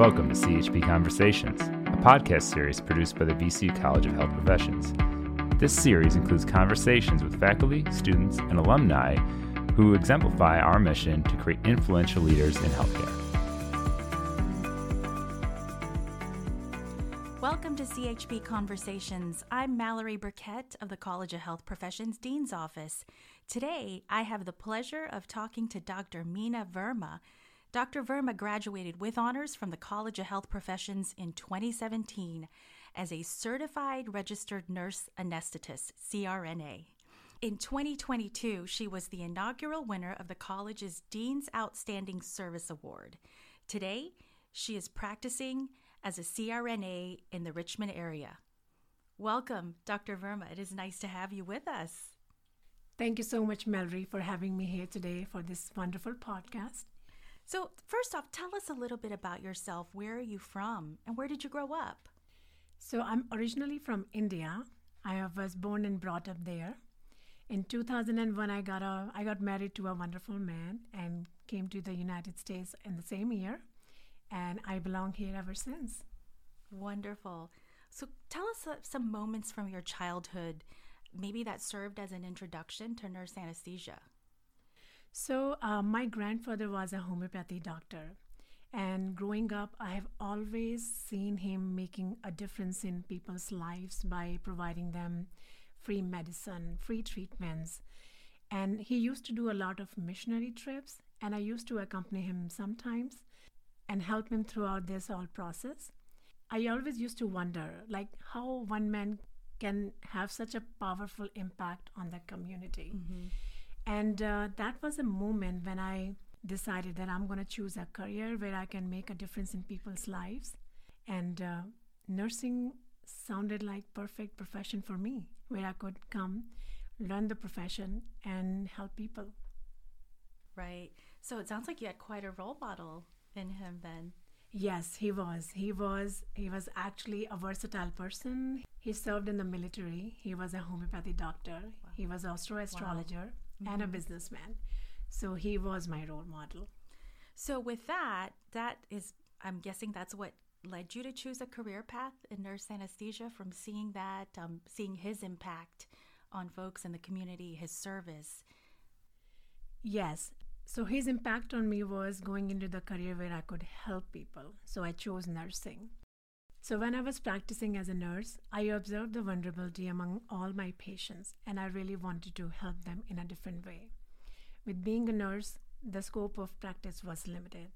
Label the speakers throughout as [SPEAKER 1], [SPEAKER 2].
[SPEAKER 1] Welcome to CHP Conversations, a podcast series produced by the VCU College of Health Professions. This series includes conversations with faculty, students, and alumni who exemplify our mission to create influential leaders in healthcare.
[SPEAKER 2] Welcome to CHP Conversations. I'm Mallory Burkett of the College of Health Professions Dean's Office. Today, I have the pleasure of talking to Dr. Meena Verma. Dr. Verma graduated with honors from the College of Health Professions in 2017 as a certified registered nurse anesthetist, CRNA. In 2022, she was the inaugural winner of the college's Dean's Outstanding Service Award. Today, she is practicing as a CRNA in the Richmond area. Welcome, Dr. Verma. It is nice to have you with us.
[SPEAKER 3] Thank you so much, Mallory, for having me here today for this wonderful podcast.
[SPEAKER 2] So, first off, tell us a little bit about yourself. Where are you from and where did you grow up?
[SPEAKER 3] So, I'm originally from India. I was born and brought up there. In 2001, I got a I got married to a wonderful man and came to the United States in the same year, and I belong here ever since.
[SPEAKER 2] Wonderful. So, tell us uh, some moments from your childhood, maybe that served as an introduction to nurse anesthesia.
[SPEAKER 3] So, uh, my grandfather was a homeopathy doctor. And growing up, I have always seen him making a difference in people's lives by providing them free medicine, free treatments. And he used to do a lot of missionary trips, and I used to accompany him sometimes and help him throughout this whole process. I always used to wonder, like, how one man can have such a powerful impact on the community. Mm-hmm. And uh, that was a moment when I decided that I'm going to choose a career where I can make a difference in people's lives. And uh, nursing sounded like perfect profession for me, where I could come, learn the profession, and help people.
[SPEAKER 2] Right. So it sounds like you had quite a role model in him then.
[SPEAKER 3] Yes, he was. He was he was actually a versatile person. He served in the military. He was a homeopathy doctor. Wow. He was astro astrologer wow. And mm-hmm. a businessman. So he was my role model.
[SPEAKER 2] So with that, that is I'm guessing that's what led you to choose a career path in nurse anesthesia from seeing that, um, seeing his impact on folks in the community, his service.
[SPEAKER 3] Yes, so his impact on me was going into the career where I could help people. So I chose nursing. So when I was practicing as a nurse, I observed the vulnerability among all my patients and I really wanted to help them in a different way. With being a nurse, the scope of practice was limited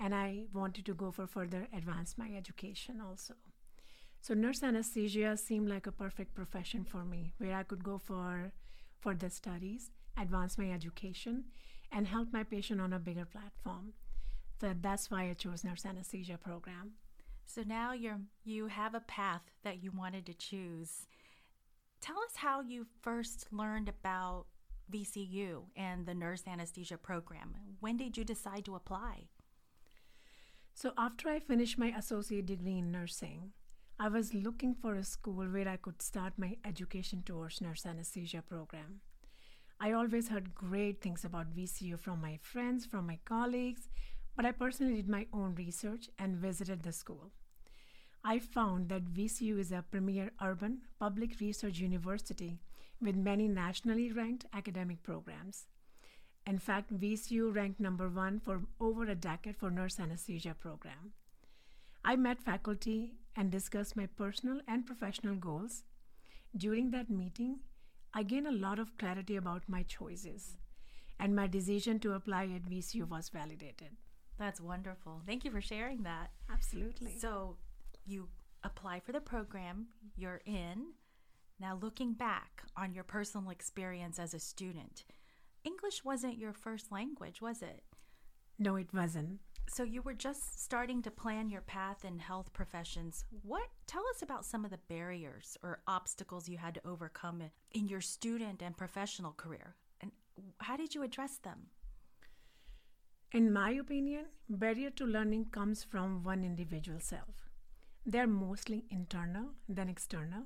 [SPEAKER 3] and I wanted to go for further advance my education also. So nurse anesthesia seemed like a perfect profession for me where I could go for further studies, advance my education and help my patient on a bigger platform. So that's why I chose nurse anesthesia program.
[SPEAKER 2] So now you're you have a path that you wanted to choose. Tell us how you first learned about VCU and the nurse anesthesia program. When did you decide to apply?
[SPEAKER 3] So after I finished my associate degree in nursing, I was looking for a school where I could start my education towards nurse anesthesia program. I always heard great things about VCU from my friends, from my colleagues, but I personally did my own research and visited the school. I found that VCU is a premier urban public research university with many nationally ranked academic programs. In fact, VCU ranked number one for over a decade for nurse anesthesia program. I met faculty and discussed my personal and professional goals. During that meeting, I gained a lot of clarity about my choices, and my decision to apply at VCU was validated.
[SPEAKER 2] That's wonderful. Thank you for sharing that.
[SPEAKER 3] Absolutely.
[SPEAKER 2] So, you apply for the program, you're in. Now, looking back on your personal experience as a student, English wasn't your first language, was it?
[SPEAKER 3] No, it wasn't.
[SPEAKER 2] So you were just starting to plan your path in health professions. What tell us about some of the barriers or obstacles you had to overcome in your student and professional career and how did you address them?
[SPEAKER 3] In my opinion, barrier to learning comes from one individual self. They're mostly internal than external,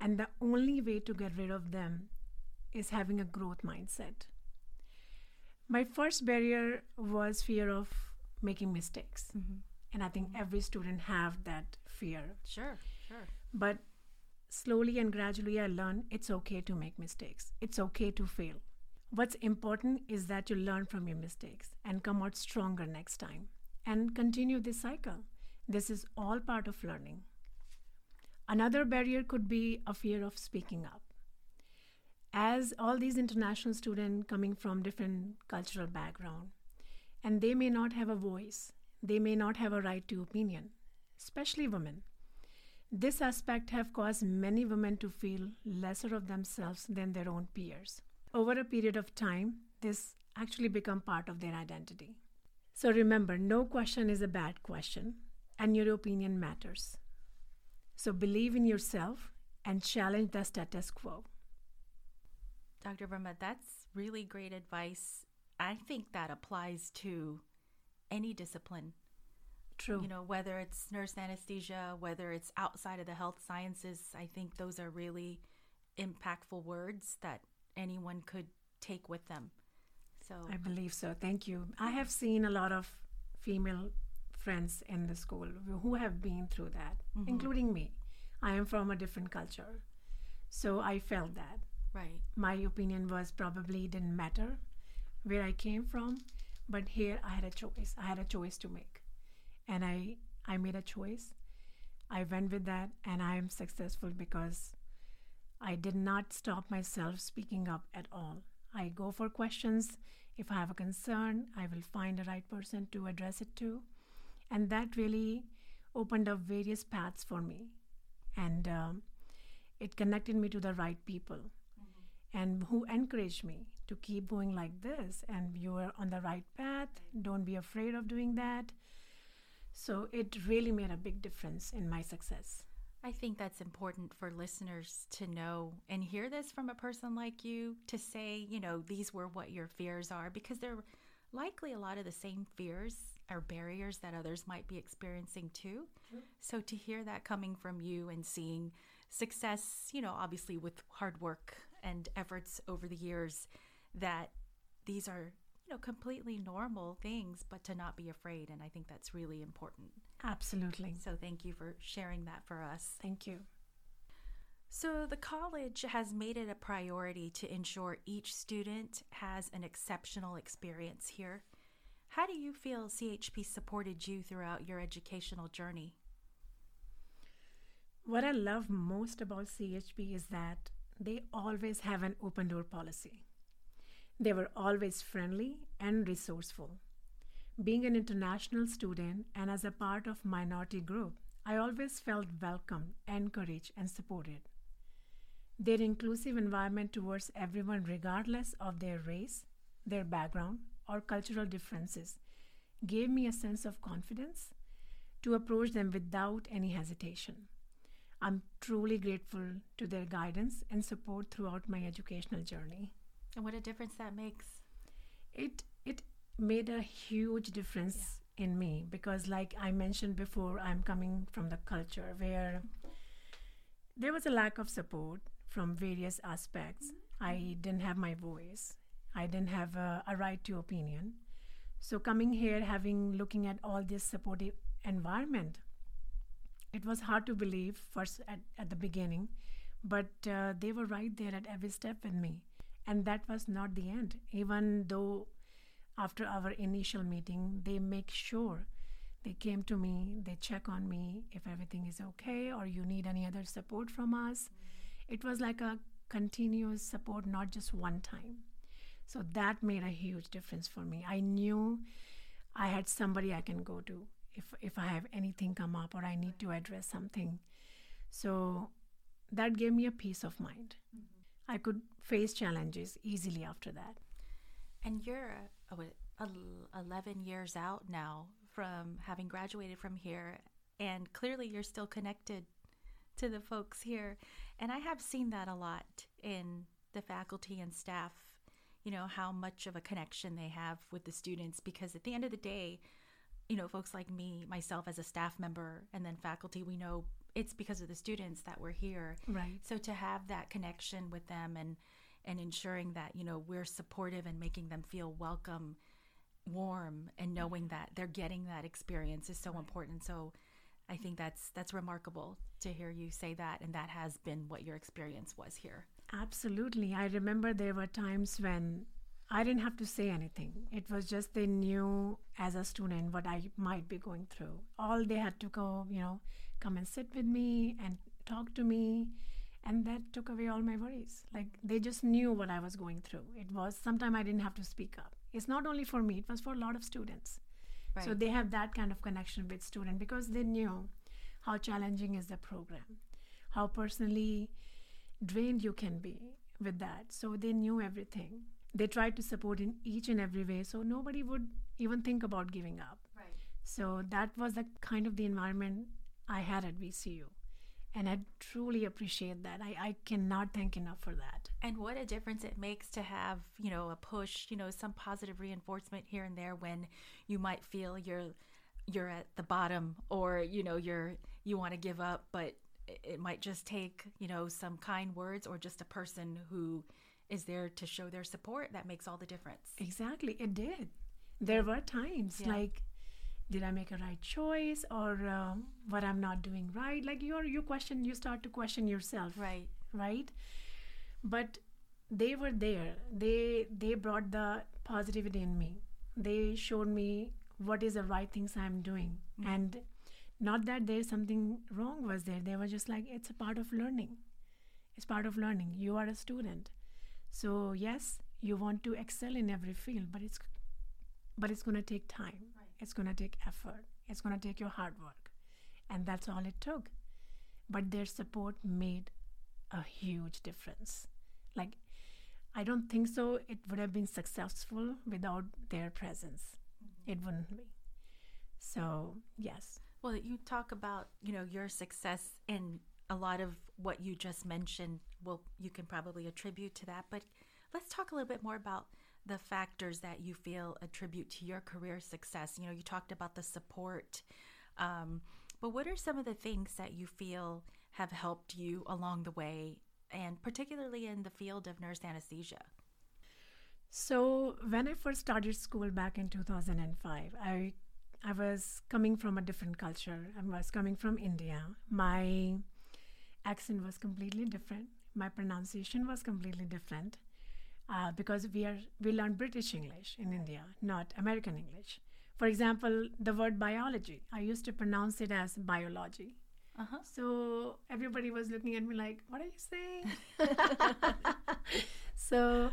[SPEAKER 3] and the only way to get rid of them is having a growth mindset. My first barrier was fear of making mistakes. Mm-hmm. and I think every student have that fear.
[SPEAKER 2] Sure, sure.
[SPEAKER 3] But slowly and gradually, I learned it's okay to make mistakes. It's okay to fail. What's important is that you learn from your mistakes and come out stronger next time and continue this cycle. This is all part of learning. Another barrier could be a fear of speaking up. As all these international students coming from different cultural background, and they may not have a voice, they may not have a right to opinion, especially women. This aspect have caused many women to feel lesser of themselves than their own peers. Over a period of time, this actually become part of their identity. So remember, no question is a bad question, and your opinion matters. So believe in yourself and challenge the status quo.
[SPEAKER 2] Dr. Verma, that's really great advice. I think that applies to any discipline.
[SPEAKER 3] True.
[SPEAKER 2] You know, whether it's nurse anesthesia, whether it's outside of the health sciences, I think those are really impactful words that anyone could take with them. So
[SPEAKER 3] I believe so. Thank you. I have seen a lot of female friends in the school who have been through that,
[SPEAKER 2] Mhm.
[SPEAKER 3] including me. I am from a different culture. So I felt that.
[SPEAKER 2] right.
[SPEAKER 3] My opinion was probably didn't matter where I came from, but here I had a choice. I had a choice to make. And I I made a choice. I went with that and I am successful because I did not stop myself speaking up at all. I go for questions. If I have a concern, I will find the right person to address it to. And that really opened up various paths for me. And um, it connected me to the right people and who encouraged me to keep going like this. And you are on the right path. Don't be afraid of doing that. So it really made a big difference in my success.
[SPEAKER 2] I think that's important for listeners to know and hear this from a person like you to say, you know, these were what your fears are because they're likely a lot of the same fears or barriers that others might be experiencing too. So to hear that coming from you and seeing success, you know, obviously with hard work and efforts over the years that these are, you know, completely normal things, but to not be afraid and I think that's really important.
[SPEAKER 3] Absolutely.
[SPEAKER 2] So thank you for sharing that for us.
[SPEAKER 3] Thank you.
[SPEAKER 2] So, the college has made it a priority to ensure each student has an exceptional experience here. How do you feel CHP supported you throughout your educational journey?
[SPEAKER 3] What I love most about CHP is that they always have an open door policy. They were always friendly and resourceful. Being an international student and as a part of minority group, I always felt welcomed, encouraged and supported. Their inclusive environment towards everyone regardless of their race, their background or cultural differences gave me a sense of confidence to approach them without any hesitation. I'm truly grateful to their guidance and support throughout my educational journey.
[SPEAKER 2] And what a difference that makes.
[SPEAKER 3] It it made a huge difference in me because like I mentioned before, I'm coming from the culture where there was a lack of support from various aspects. I didn't have my voice. I didn't have a, a right to opinion. So coming here, having looking at all this supportive environment, it was hard to believe first at, at the beginning, but uh, they were right there at every step with me. And that was not the end. Even though after our initial meeting, they make sure they came to me, they check on me if everything is okay or you need any other support from us. It was like a continuous support, not just one time. So that made a huge difference for me. I knew I had somebody I can go to if if I have anything come up or I need to address something. So that gave me a peace of mind. Mm-hmm. I could face challenges easily after that.
[SPEAKER 2] And el- 11 years out now from having graduated from here, and clearly you're still connected to the folks here. And I have seen that a lot in the faculty and staff, you know, how much of a connection they have with the students because at the end of the day, you know, folks like me, myself as a staff member, and then faculty, we know it's because of the students that we're here.
[SPEAKER 3] Right.
[SPEAKER 2] So to have that connection with them and and ensuring that you know we're supportive and making them feel welcome warm and knowing that they're getting that experience is so right. important. So I think that's that's remarkable to hear you say that and that has been what your experience was here.
[SPEAKER 3] Absolutely. I remember there were times when I didn't have to say anything. It was just they knew as a student what I might be going through. All they had to go, you know, come and sit with me and talk to me. And that took away all my worries. Like they just knew what I was going through. It was sometimes I didn't have to speak up. It's not only for me, it was for a lot of students. Right. So they have that kind of connection with student because they knew how challenging is the program, how personally drained you can be with that. So they knew everything they tried to support in each and every way so nobody would even think about giving up
[SPEAKER 2] right
[SPEAKER 3] so that was the kind of the environment i had at vcu and i truly appreciate that. I, I cannot thank enough for that.
[SPEAKER 2] And what a difference it makes to have you know a push you know some positive reinforcement here and there when you might feel you're you're at the bottom or you know you're you want to give up but it might just take you know some kind words or just a person who is there to show their support that makes all the difference.
[SPEAKER 3] Exactly. It did. There were times yeah. like did i make a right choice or um, what i'm not doing right? Like you're you question you start to question yourself
[SPEAKER 2] right.
[SPEAKER 3] right? But they were there. They they brought the positivity in me. They showed me what is the right things i'm doing. Mm-hmm. and not that there's something wrong was there. They were just like it's a part of learning. It's part of learning. You are a student. So yes, you want to excel in every field, but it's but it's going to take time. It's going to take effort. It's going to take your hard work, and that's all it took. But their support made a huge difference. Like I don't think so. It would have been successful without their presence. Mm-hmm. It wouldn't be. So yes.
[SPEAKER 2] Well, you talk about you know your success in a lot of what you just mentioned, well, you can probably attribute to that. But let's talk a little bit more about the factors that you feel attribute to your career success. You know, you talked about the support, um, but what are some of the things that you feel have helped you along the way, and particularly in the field of nurse anesthesia?
[SPEAKER 3] So, when I first started school back in 2005, I I was coming from a different culture. I was coming from India. My accent was completely different. My pronunciation was completely different uh, because we are we learn British English in India, not American English. For example, the word biology, I used to pronounce it as biology. Uh-huh. So everybody was looking at me like, "What are you saying?" so,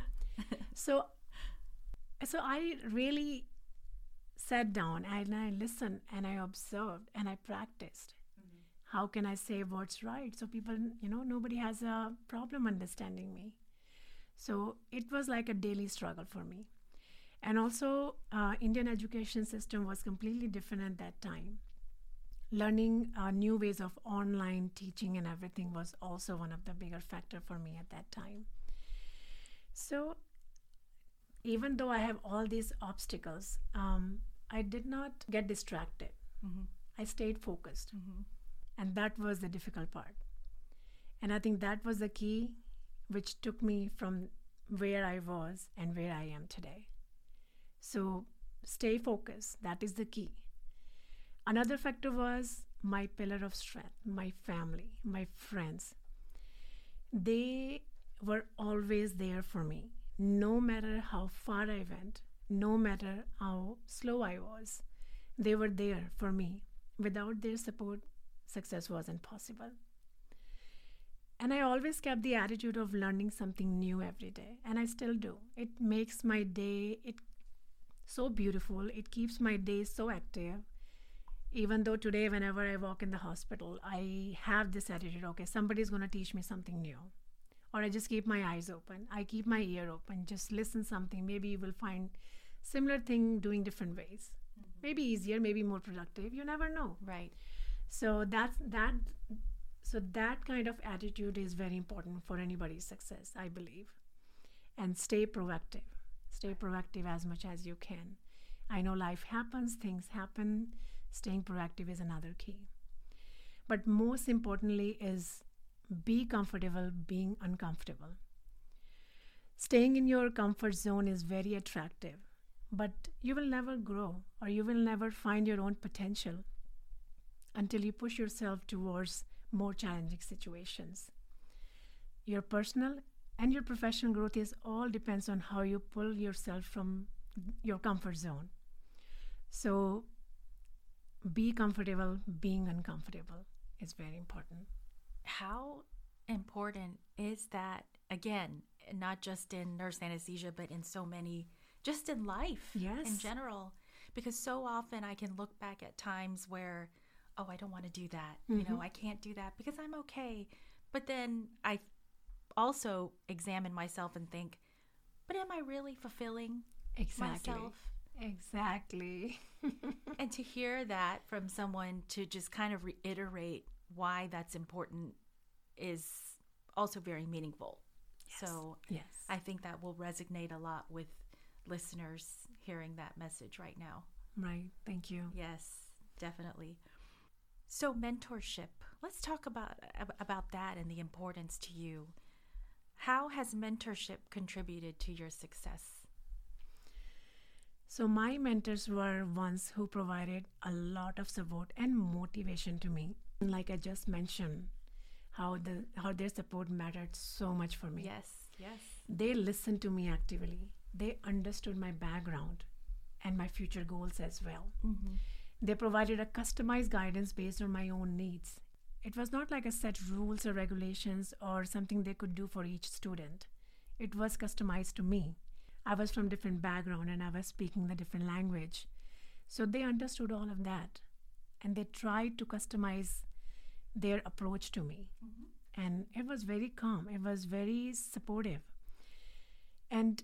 [SPEAKER 3] so, so I really sat down and I listened and I observed and I practiced how can I say what's right? So people, you know, nobody has a problem understanding me. So it was like a daily struggle for me. And also, uh, Indian education system was completely different at that time. Learning uh, new ways of online teaching and everything was also one of the bigger factor for me at that time. So even though I have all these obstacles, um, I did not get distracted. Mm-hmm. I stayed focused. Mm-hmm. And that was the difficult part. And I think that was the key which took me from where I was and where I am today. So stay focused. That is the key. Another factor was my pillar of strength, my family, my friends. They were always there for me, no matter how far I went, no matter how slow I was. They were there for me. Without their support, success wasn't possible. And I always kept the attitude of learning something new every day, and I still do. It makes my day it so beautiful. It keeps my day so active. Even though today, whenever I walk in the hospital, I have this attitude okay, somebody's going to teach me something new. Or I just keep my eyes open. I keep my ear open. Just listen something. Maybe you will find similar thing doing different ways. Mm-hmm. Maybe easier, maybe more productive. You never know.
[SPEAKER 2] Right
[SPEAKER 3] so that's that so that kind of attitude is very important for anybody's success i believe. And stay proactive. Stay proactive as much as you can. I know life happens things happen. Staying proactive is another key. But most importantly is be comfortable being uncomfortable. Staying in your comfort zone is very attractive but you will never grow or you will never find your own potential until you push yourself towards more challenging situations. Your personal and your professional growth is all depends on how you pull yourself from your comfort zone. So be comfortable being uncomfortable is very important.
[SPEAKER 2] How important is that again, not just in nurse anesthesia but in so many just in life
[SPEAKER 3] yes.
[SPEAKER 2] in general because so often I can look back at times where oh, I don't want to do that. Mm-hmm. You know, I can't do that because I'm okay. But then I also examine myself and think, but am I really fulfilling
[SPEAKER 3] exactly.
[SPEAKER 2] myself?
[SPEAKER 3] Exactly.
[SPEAKER 2] and to hear that from someone to just kind of reiterate why that's important is also very meaningful.
[SPEAKER 3] Yes.
[SPEAKER 2] So
[SPEAKER 3] yes.
[SPEAKER 2] I think that will resonate a lot with listeners hearing that message right now.
[SPEAKER 3] Right. Thank you.
[SPEAKER 2] Yes, definitely. So mentorship. Let's talk about about that and the importance to you. How has mentorship contributed to your success?
[SPEAKER 3] So my mentors were ones who provided a lot of support and motivation to me. Like I just mentioned, how the how their support mattered so much for me.
[SPEAKER 2] Yes, yes.
[SPEAKER 3] They listened to me actively. They understood my background and my future goals as well.
[SPEAKER 2] Mm-hmm.
[SPEAKER 3] They provided a customized guidance based on my own needs. It was not like a set rules or regulations or something they could do for each student. It was customized to me. I was from different background and I was speaking the different language. So they understood all of that and they tried to customize their approach to me.
[SPEAKER 2] Mm-hmm.
[SPEAKER 3] And it was very calm. It was very supportive. And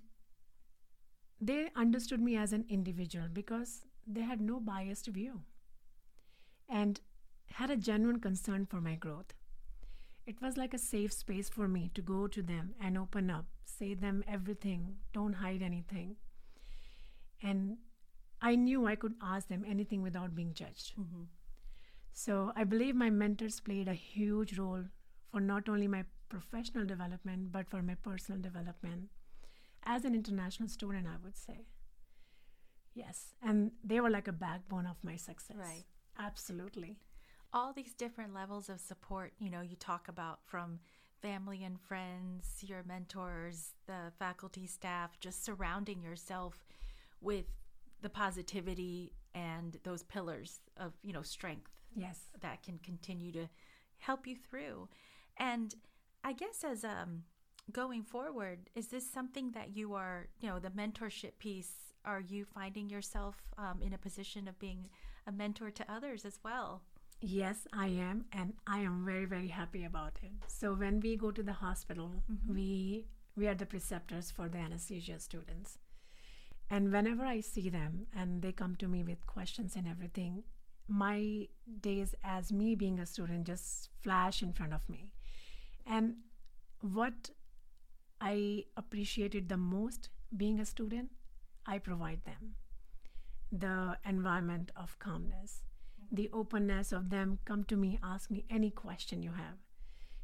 [SPEAKER 3] they understood me as an individual because they had no biased view and had a genuine concern for my growth. It was like a safe space for me to go to them and open up, say them everything, don't hide anything. And I knew I could ask them anything without being judged.
[SPEAKER 2] Mm-hmm.
[SPEAKER 3] So I believe my mentors played a huge role for not only my professional development, but for my personal development as an international student, I would say. Yes. And they were like a backbone of my success.
[SPEAKER 2] Right.
[SPEAKER 3] Absolutely.
[SPEAKER 2] All these different levels of support, you know, you talk about from family and friends, your mentors, the faculty staff, just surrounding yourself with the positivity and those pillars of, you know, strength.
[SPEAKER 3] Yes.
[SPEAKER 2] That can continue to help you through. And I guess as um going forward, is this something that you are, you know, the mentorship piece are you finding yourself um, in a position of being a mentor to others as well?
[SPEAKER 3] Yes, I am, and I am very, very happy about it. So when we go to the hospital, mm-hmm. we we are the preceptors for the anesthesia students, and whenever I see them and they come to me with questions and everything, my days as me being a student just flash in front of me, and what I appreciated the most being a student I provide them. The environment of calmness, the openness of them come to me, ask me any question you have.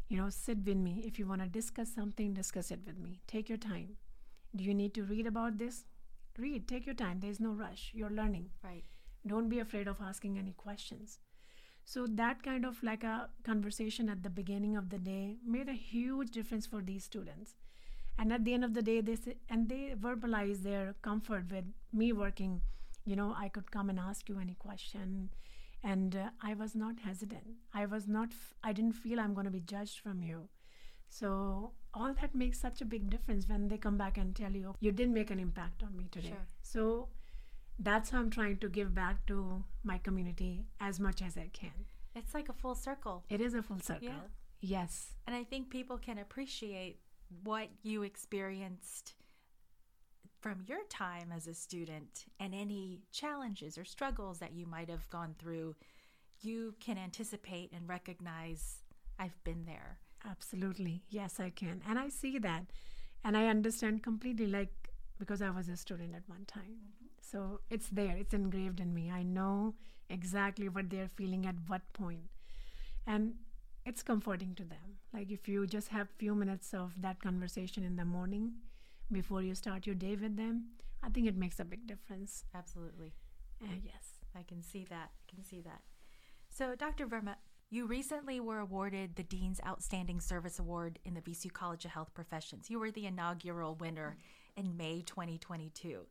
[SPEAKER 3] You know, sit with me. If you want to discuss something, discuss it with me. Take your time. Do you need to read about this? Read. Take your time. There's no rush. You're learning.
[SPEAKER 2] Right.
[SPEAKER 3] Don't be afraid of asking any questions. So, that kind of like a conversation at the beginning of the day made a huge difference for these students and at the end of the day they say, and they verbalize their comfort with me working. You know i could come and ask you any question. And uh, i was not hesitant. I was not f- I didn't feel i'm going to be judged from you. So all that makes such a big difference when they come back and tell you you didn't make an impact on me today.
[SPEAKER 2] Sure.
[SPEAKER 3] so that's how i'm trying to give back to my community as much as i can.
[SPEAKER 2] It's like a full circle.
[SPEAKER 3] It is a full circle.
[SPEAKER 2] Yeah.
[SPEAKER 3] yes.
[SPEAKER 2] And i think people can appreciate what you experienced from your time as a student and any challenges or struggles that you might have gone through, you can anticipate and recognize I've been there.
[SPEAKER 3] Absolutely. Yes, I can. And I see that. And I understand completely, like, because I was a student at one time. Mm-hmm. So it's there, it's engraved in me. I know exactly what they're feeling at what point. And it's comforting to them. Like if you just have a few minutes of that conversation in the morning before you start your day with them, I think it makes a big difference.
[SPEAKER 2] Absolutely.
[SPEAKER 3] Uh, yes.
[SPEAKER 2] I can see that. I can see that. So, Dr. Verma, you recently were awarded the Dean's Outstanding Service Award in the VCU College of Health Professions. You were the inaugural winner in May 2022.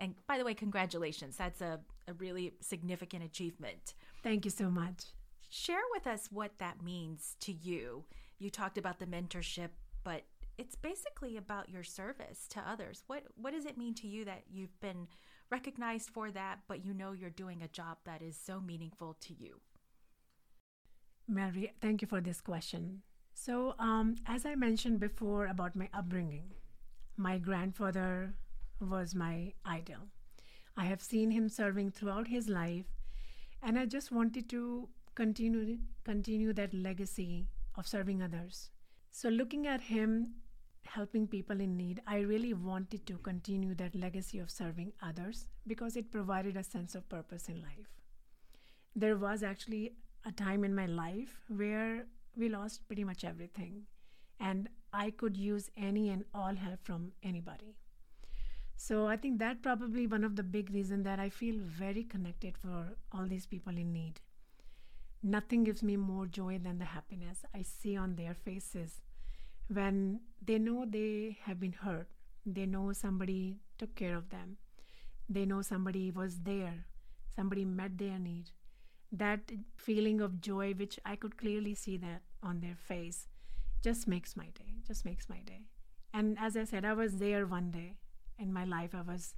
[SPEAKER 2] And by the way, congratulations. That's a, a really significant achievement.
[SPEAKER 3] Thank you so much.
[SPEAKER 2] Share with us what that means to you. You talked about the mentorship, but it's basically about your service to others. What what does it mean to you that you've been recognized for that, but you know you're doing a job that is so meaningful to you?
[SPEAKER 3] Mary, thank you for this question. So, um, as I mentioned before about my upbringing, my grandfather was my idol. I have seen him serving throughout his life, and I just wanted to continue continue that legacy of serving others. So, looking at him helping people in need, I really wanted to continue that legacy of serving others because it provided a sense of purpose in life. There was actually a time in my life where we lost pretty much everything, and I could use any and all help from anybody. So I think that probably one of the big reasons that I feel very connected for all these people in need. Nothing gives me more joy than the happiness I see on their faces when they know they have been hurt. They know somebody took care of them. They know somebody was there. Somebody met their need. That feeling of joy, which I could clearly see that on their face, just makes my day. Just makes my day. And as I said, I was there one day in my life. I was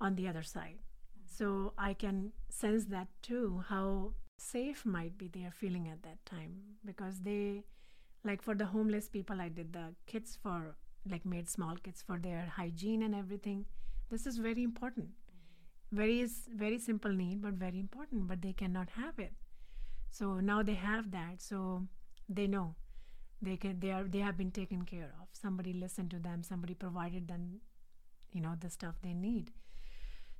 [SPEAKER 3] on the other side. So I can sense that too, how safe might be their feeling at that time because they like for the homeless people i did the kits for like made small kits for their hygiene and everything. This is very important. Very very simple need but very important but they cannot have it. So now they have that so they know. They can they are they have been taken care of. Somebody listened to them somebody provided them you know the stuff they need.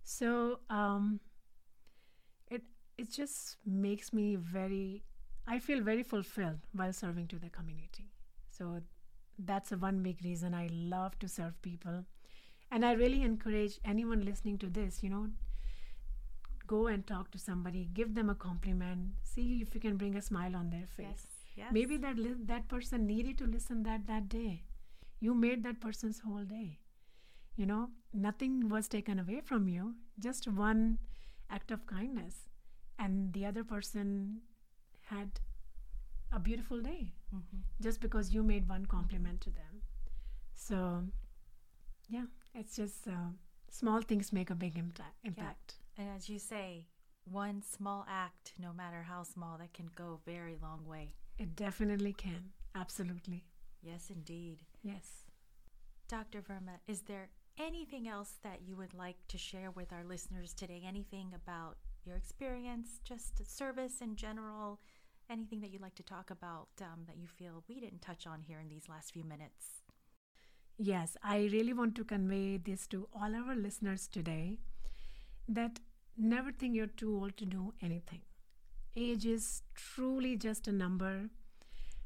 [SPEAKER 3] So um it just makes me very i feel very fulfilled while serving to the community. So that's a one big reason i love to serve people. And i really encourage anyone listening to this you know go and talk to somebody give them a compliment see if you can bring a smile on their face.
[SPEAKER 2] Yes. Yes.
[SPEAKER 3] maybe that li- that person needed to listen that that day. You made that person's whole day. You know nothing was taken away from you just one act of kindness and the other person had a beautiful day
[SPEAKER 2] Mhm.
[SPEAKER 3] just because you made one compliment to them so yeah it's just uh, small things make a big impact
[SPEAKER 2] And as you say, one small act, no matter how small, that can go a very long way.
[SPEAKER 3] it definitely can absolutely
[SPEAKER 2] Yes, indeed.
[SPEAKER 3] yes
[SPEAKER 2] Dr. Verma, is there anything else that you would like to share with our listeners today? Anything about your experience, just service in general? Anything that you'd like to talk about um, that you feel we didn't touch on here in these last few minutes?
[SPEAKER 3] Yes, I really want to convey this to all our listeners today that never think you're too old to do anything. Age is truly just a number.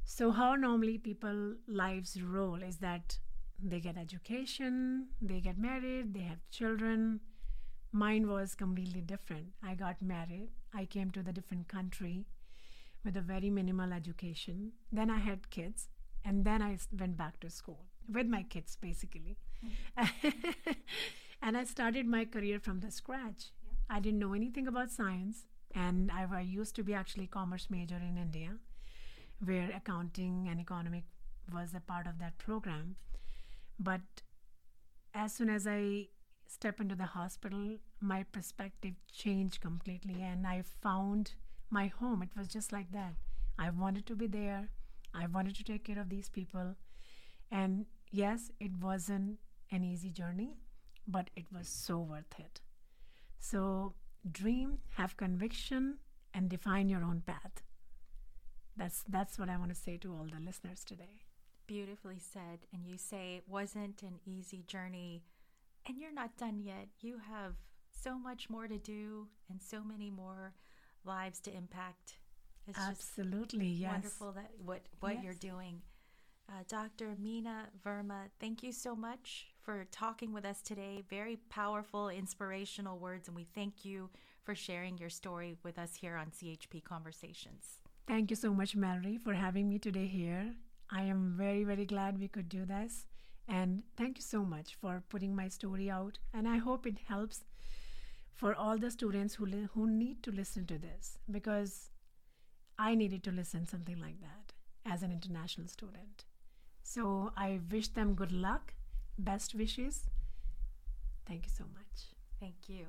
[SPEAKER 3] So, how normally people lives roll is that they get education, they get married, they have children. Mine was completely different. I got married, I came to the different country with a very minimal education. Then I had kids, and then I went back to school with my kids, basically. and I started my career from the scratch. I didn't know anything about science, and I, I used to be actually commerce major in India, where accounting and economic was a part of that program. But as soon as I step into the hospital, my perspective changed completely, and I found my home. It was just like that. I wanted to be there. I wanted to take care of these people. And yes, it wasn't an easy journey, but it was so worth it. So, dream, have conviction, and define your own path. That's that's what I want to say to all the listeners today.
[SPEAKER 2] Beautifully said. And you say it wasn't an easy journey, and you're not done yet. You have so much more to do and so many more lives to impact. It's
[SPEAKER 3] Absolutely, yes.
[SPEAKER 2] wonderful that what what you're doing. Uh, Dr. Meena Verma, thank you so much for talking with us today. Very powerful, inspirational words, and we thank you for sharing your story with us here on CHP Conversations.
[SPEAKER 3] Thank you so much, Mallory, for having me today here. I am very, very glad we could do this. And thank you so much for putting my story out. And I hope it helps for all the students who, li- who need to listen to this because I needed to listen something like that as an international student. So I wish them good luck, best wishes. Thank you so much.
[SPEAKER 2] Thank you.